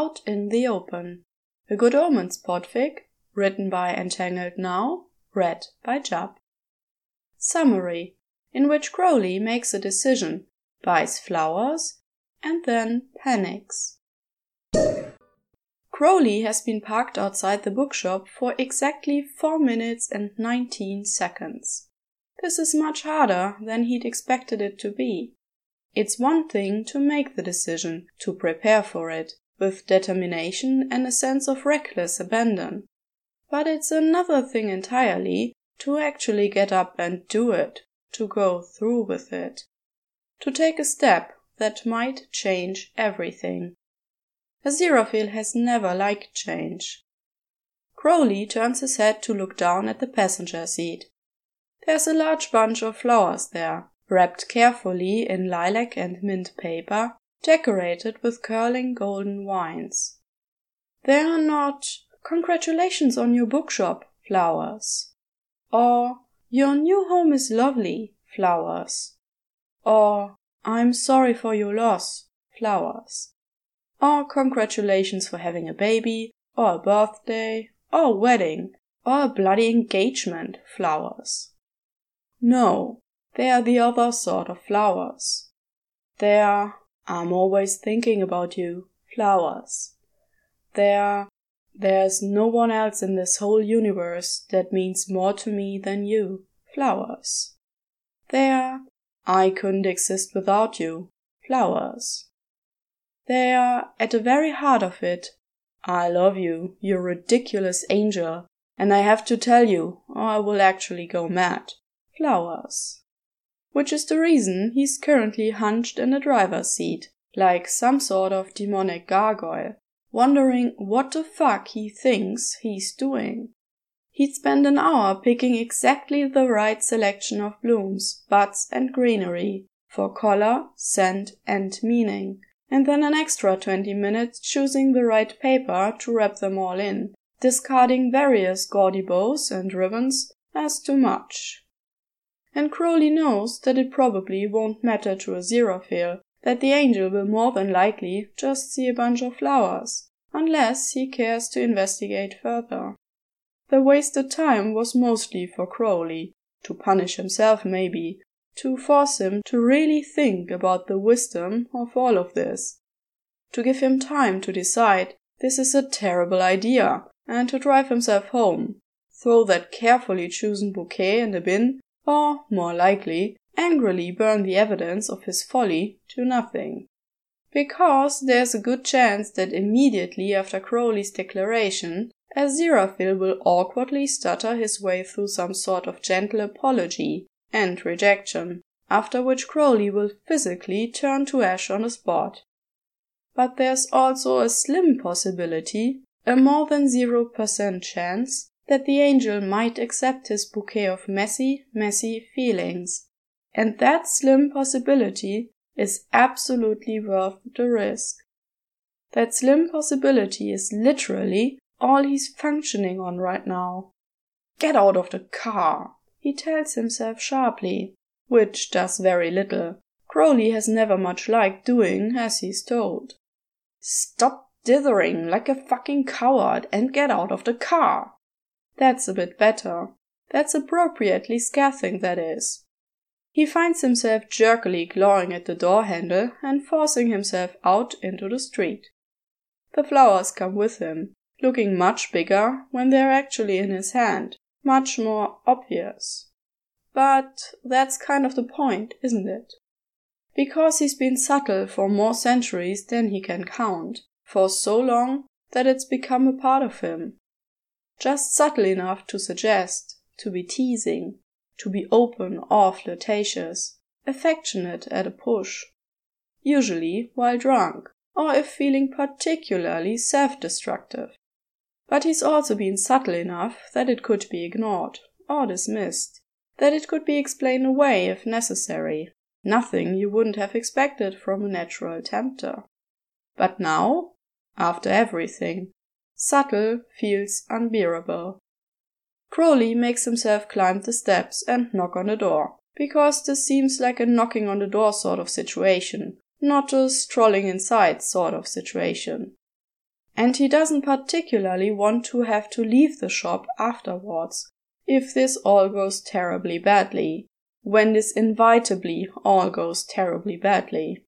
Out in the Open. A Good Omens podfic, written by Entangled Now, read by Jubb. Summary, in which Crowley makes a decision, buys flowers, and then panics. Crowley has been parked outside the bookshop for exactly 4 minutes and 19 seconds. This is much harder than he'd expected it to be. It's one thing to make the decision, to prepare for it, with determination and a sense of reckless abandon. But it's another thing entirely to actually get up and do it, to go through with it. To take a step that might change everything. Aziraphale has never liked change. Crowley turns his head to look down at the passenger seat. There's a large bunch of flowers there, wrapped carefully in lilac and mint paper, decorated with curling golden vines. They are not congratulations on your bookshop flowers, or your new home is lovely flowers, or I'm sorry for your loss flowers, or congratulations for having a baby, or a birthday, or a wedding, or a bloody engagement flowers. No, they are the other sort of flowers. They are I'm always thinking about you flowers. There, there's no one else in this whole universe that means more to me than you flowers. There, I couldn't exist without you flowers. There, at the very heart of it. I love you, you ridiculous angel, and I have to tell you, or I will actually go mad. Flowers. Which is the reason he's currently hunched in the driver's seat, like some sort of demonic gargoyle, wondering what the fuck he thinks he's doing. He'd spend an hour picking exactly the right selection of blooms, buds, and greenery for color, scent, and meaning, and then an extra 20 minutes choosing the right paper to wrap them all in, discarding various gaudy bows and ribbons as too much. And Crowley knows that it probably won't matter to Aziraphale, that the angel will more than likely just see a bunch of flowers, unless he cares to investigate further. The wasted time was mostly for Crowley, to punish himself maybe, to force him to really think about the wisdom of all of this, to give him time to decide this is a terrible idea, and to drive himself home, throw that carefully chosen bouquet in the bin, or, more likely, angrily burn the evidence of his folly to nothing. Because there's a good chance that immediately after Crowley's declaration, Aziraphale will awkwardly stutter his way through some sort of gentle apology and rejection, after which Crowley will physically turn to ash on the spot. But there's also a slim possibility, a more than 0% chance, that the angel might accept his bouquet of messy, messy feelings. And that slim possibility is absolutely worth the risk. That slim possibility is literally all he's functioning on right now. Get out of the car, he tells himself sharply, which does very little. Crowley has never much liked doing as he's told. Stop dithering like a fucking coward and get out of the car. That's a bit better. That's appropriately scathing, that is. He finds himself jerkily clawing at the door handle and forcing himself out into the street. The flowers come with him, looking much bigger when they're actually in his hand, much more obvious. But that's kind of the point, isn't it? Because he's been subtle for more centuries than he can count, for so long that it's become a part of him. Just subtle enough to suggest, to be teasing, to be open or flirtatious, affectionate at a push. Usually while drunk, or if feeling particularly self destructive. But he's also been subtle enough that it could be ignored, or dismissed, that it could be explained away if necessary. Nothing you wouldn't have expected from a natural tempter. But now, after everything, subtle feels unbearable. Crowley makes himself climb the steps and knock on the door, because this seems like a knocking on the door sort of situation, not a strolling inside sort of situation. and he doesn't particularly want to have to leave the shop afterwards if this all goes terribly badly, when this inevitably all goes terribly badly.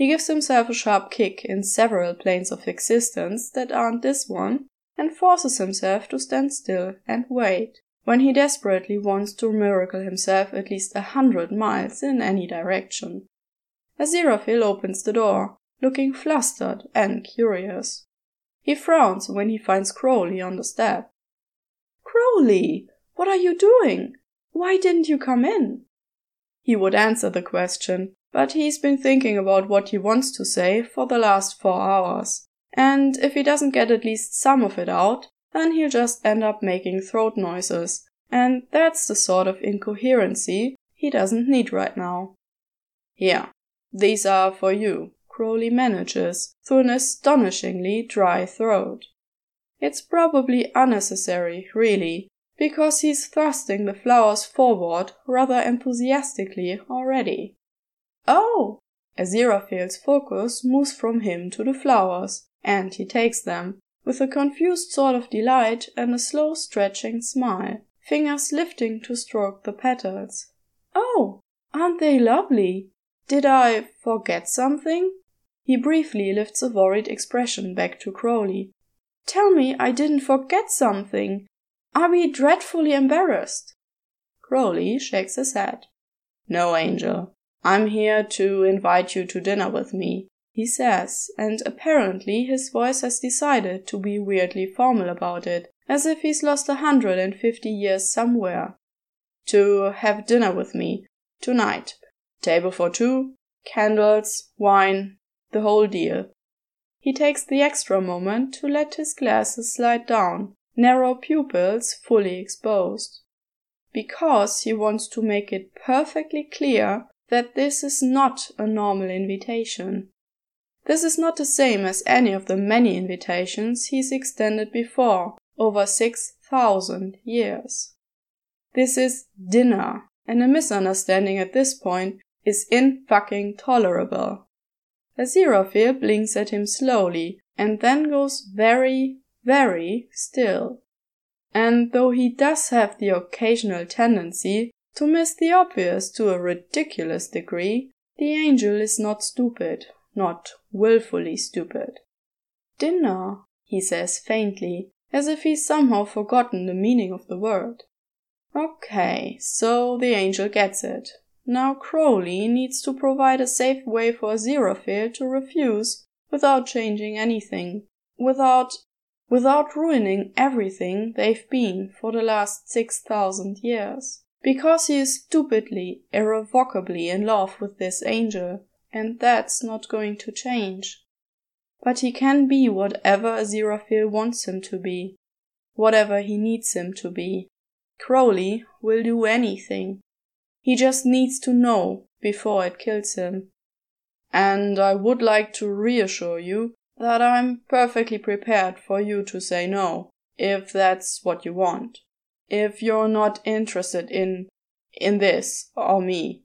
He gives himself a sharp kick in several planes of existence that aren't this one, and forces himself to stand still and wait, when he desperately wants to miracle himself at least a hundred miles in any direction. Aziraphale opens the door, looking flustered and curious. He frowns when he finds Crowley on the step. Crowley, what are you doing? Why didn't you come in? He would answer the question, but he's been thinking about what he wants to say for the last four hours. And if he doesn't get at least some of it out, then he'll just end up making throat noises. And that's the sort of incoherency he doesn't need right now. Here, these are for you. Crowley manages through an astonishingly dry throat. It's probably unnecessary, really, because he's thrusting the flowers forward rather enthusiastically already. Oh! Aziraphale's focus moves from him to the flowers, and he takes them, with a confused sort of delight and a slow stretching smile, fingers lifting to stroke the petals. Oh! Aren't they lovely? Did I forget something? He briefly lifts a worried expression back to Crowley. Tell me I didn't forget something. Are we dreadfully embarrassed? Crowley shakes his head. No, Angel. I'm here to invite you to dinner with me, he says, and apparently his voice has decided to be weirdly formal about it, as if he's lost a hundred and fifty years somewhere. To have dinner with me. Tonight. Table for two, candles, wine, the whole deal. He takes the extra moment to let his glasses slide down, narrow pupils fully exposed. Because he wants to make it perfectly clear that this is not a normal invitation. This is not the same as any of the many invitations he's extended before, over 6,000 years. This is dinner, and a misunderstanding at this point is in fucking tolerable. Aziraphale blinks at him slowly and then goes very, very still. And though he does have the occasional tendency to miss the obvious to a ridiculous degree, the angel is not stupid, not wilfully stupid. Dinner, he says faintly, as if he's somehow forgotten the meaning of the word. Okay, so the angel gets it. Now Crowley needs to provide a safe way for Aziraphale to refuse without changing anything, without without ruining everything they've been for the last six thousand years. Because he is stupidly, irrevocably in love with this angel, and that's not going to change. But he can be whatever Aziraphale wants him to be, whatever he needs him to be. Crowley will do anything. He just needs to know before it kills him. And I would like to reassure you that I'm perfectly prepared for you to say no, if that's what you want. If you're not interested in in this or me.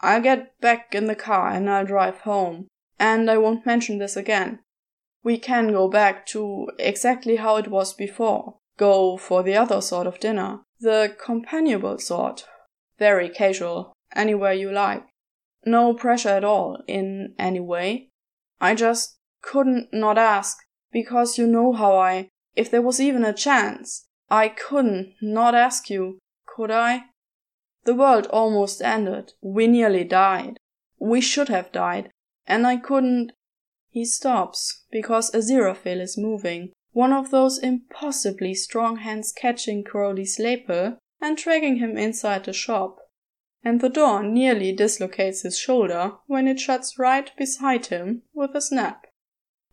I'll get back in the car and I'll drive home, and I won't mention this again. We can go back to exactly how it was before. Go for the other sort of dinner, the companionable sort, very casual, anywhere you like. No pressure at all, in any way. I just couldn't not ask, because you know how I, if there was even a chance, I couldn't not ask you, could I? The world almost ended. We nearly died. We should have died. And I couldn't. He stops, because Aziraphale is moving, one of those impossibly strong hands catching Crowley's lapel and dragging him inside the shop. And the door nearly dislocates his shoulder when it shuts right beside him with a snap.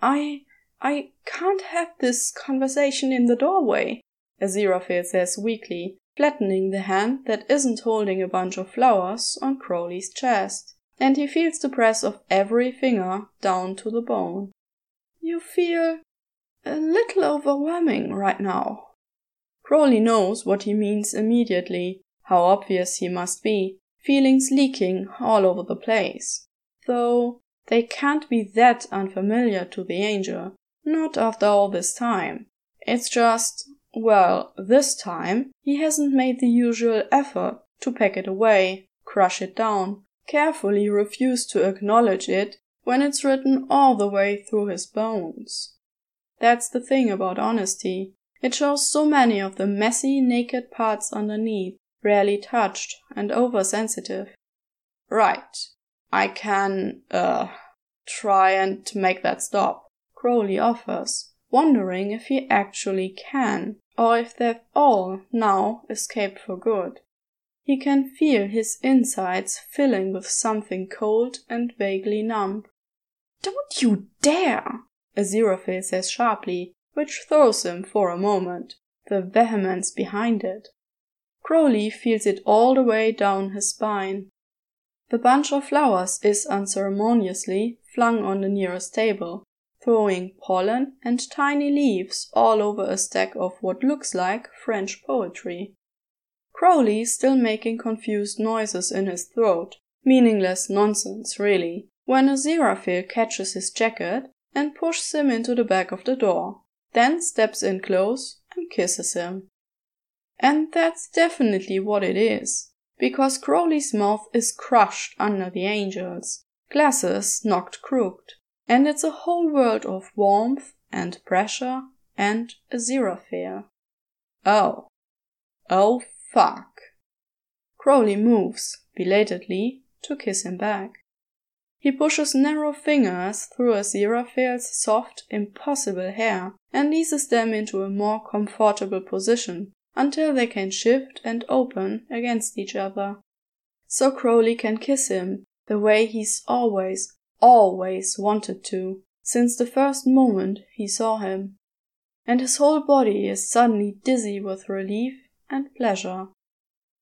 I, I can't have this conversation in the doorway, Aziraphale says weakly, flattening the hand that isn't holding a bunch of flowers on Crowley's chest, and he feels the press of every finger down to the bone. You feel a little overwhelming right now, Crowley knows what he means immediately, how obvious he must be, feelings leaking all over the place. Though they can't be that unfamiliar to the angel, Not after all this time. It's just, well, this time he hasn't made the usual effort to pack it away, crush it down, carefully refuse to acknowledge it when it's written all the way through his bones. That's the thing about honesty. It shows so many of the messy, naked parts underneath, rarely touched and oversensitive. Right. I can, uh, try and make that stop, Crowley offers, wondering if he actually can, or if they've all now escaped for good. He can feel his insides filling with something cold and vaguely numb. Don't you dare! Aziraphale says sharply, which throws him for a moment, the vehemence behind it. Crowley feels it all the way down his spine. The bunch of flowers is unceremoniously flung on the nearest table, throwing pollen and tiny leaves all over a stack of what looks like French poetry. Crowley still making confused noises in his throat, meaningless nonsense, really, when Aziraphale catches his jacket and pushes him into the back of the door, then steps in close and kisses him. And that's definitely what it is, because Crowley's mouth is crushed under the angels, glasses knocked crooked, and it's a whole world of warmth and pressure and Aziraphale. Oh. Oh fuck. Crowley moves, belatedly, to kiss him back. He pushes narrow fingers through Aziraphale's soft, impossible hair and eases them into a more comfortable position until they can shift and open against each other. So Crowley can kiss him the way he's always, always wanted to, since the first moment he saw him. And his whole body is suddenly dizzy with relief and pleasure.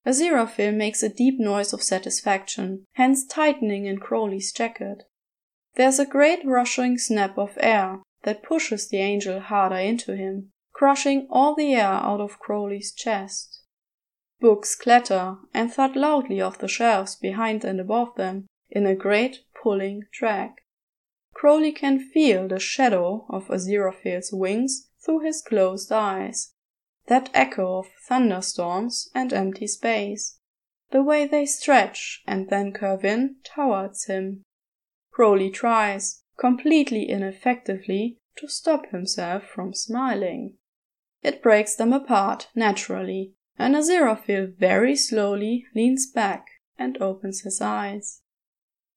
Aziraphale makes a deep noise of satisfaction, hands tightening in Crowley's jacket. There's a great rushing snap of air that pushes the angel harder into him, crushing all the air out of Crowley's chest. Books clatter and thud loudly off the shelves behind and above them in a great pulling drag. Crowley can feel the shadow of Aziraphale's wings through his closed eyes. That echo of thunderstorms and empty space. The way they stretch and then curve in towards him. Crowley tries, completely ineffectively, to stop himself from smiling. It breaks them apart, naturally, and Aziraphale very slowly leans back and opens his eyes.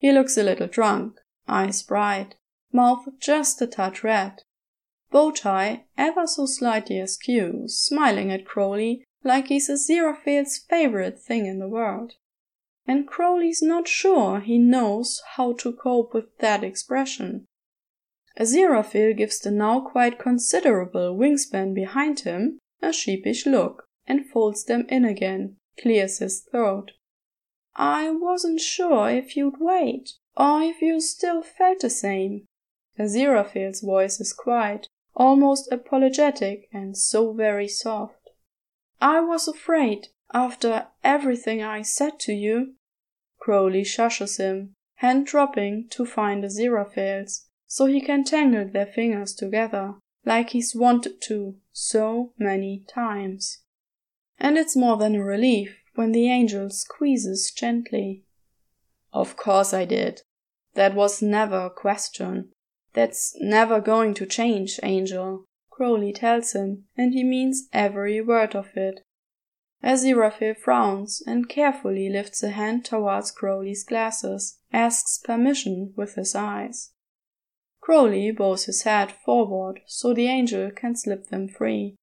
He looks a little drunk, eyes bright, mouth just a touch red, bow tie ever so slightly askew, smiling at Crowley like he's a Aziraphale's favorite thing in the world. And Crowley's not sure he knows how to cope with that expression. Aziraphale gives the now quite considerable wingspan behind him a sheepish look and folds them in again, clears his throat. I wasn't sure if you'd wait, or if you still felt the same. Aziraphale's voice is quiet, almost apologetic and so very soft. I was afraid, after everything I said to you. Crowley shushes him, hand dropping to find Aziraphale's, so he can tangle their fingers together, like he's wanted to so many times. And it's more than a relief when the angel squeezes gently. Of course I did. That was never a question. That's never going to change, Angel, Crowley tells him, and he means every word of it. Aziraphale frowns and carefully lifts a hand towards Crowley's glasses, asks permission with his eyes. Crowley bows his head forward so the angel can slip them free.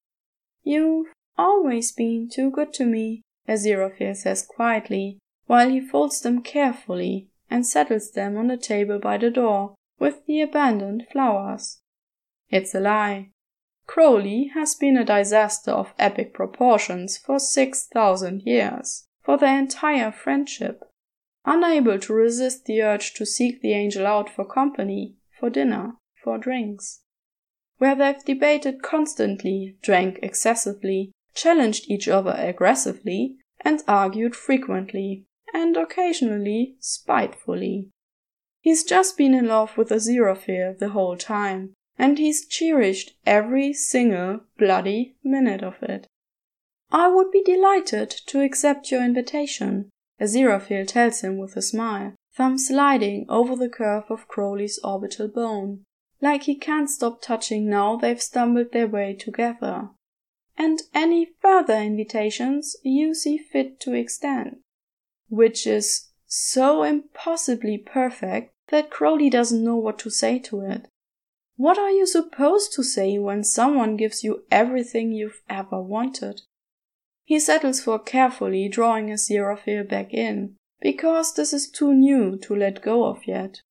You've always been too good to me, Aziraphale says quietly, while he folds them carefully and settles them on the table by the door with the abandoned flowers. It's a lie. Crowley has been a disaster of epic proportions for six thousand years, for their entire friendship. Unable to resist the urge to seek the angel out for company, for dinner, for drinks. Where they've debated constantly, drank excessively, challenged each other aggressively, and argued frequently, and occasionally spitefully. He's just been in love with Aziraphale the whole time, and he's cherished every single bloody minute of it. I would be delighted to accept your invitation, Aziraphale tells him with a smile, thumb sliding over the curve of Crowley's orbital bone, like he can't stop touching now they've stumbled their way together. And any further invitations you see fit to extend. Which is so impossibly perfect that Crowley doesn't know what to say to it. What are you supposed to say when someone gives you everything you've ever wanted? He settles for carefully drawing Aziraphale back in, because this is too new to let go of yet.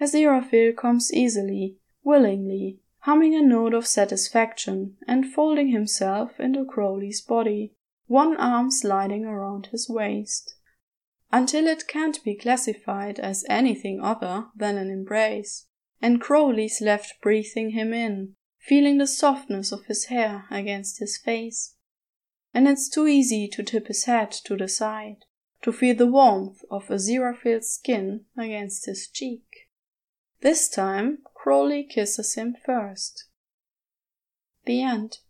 Aziraphale comes easily, willingly, humming a note of satisfaction and folding himself into Crowley's body, one arm sliding around his waist. Until it can't be classified as anything other than an embrace and Crowley's left breathing him in, feeling the softness of his hair against his face. And it's too easy to tip his head to the side, to feel the warmth of Aziraphale's skin against his cheek. This time, Crowley kisses him first. The end.